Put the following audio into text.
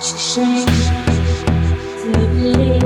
是谁？自恋。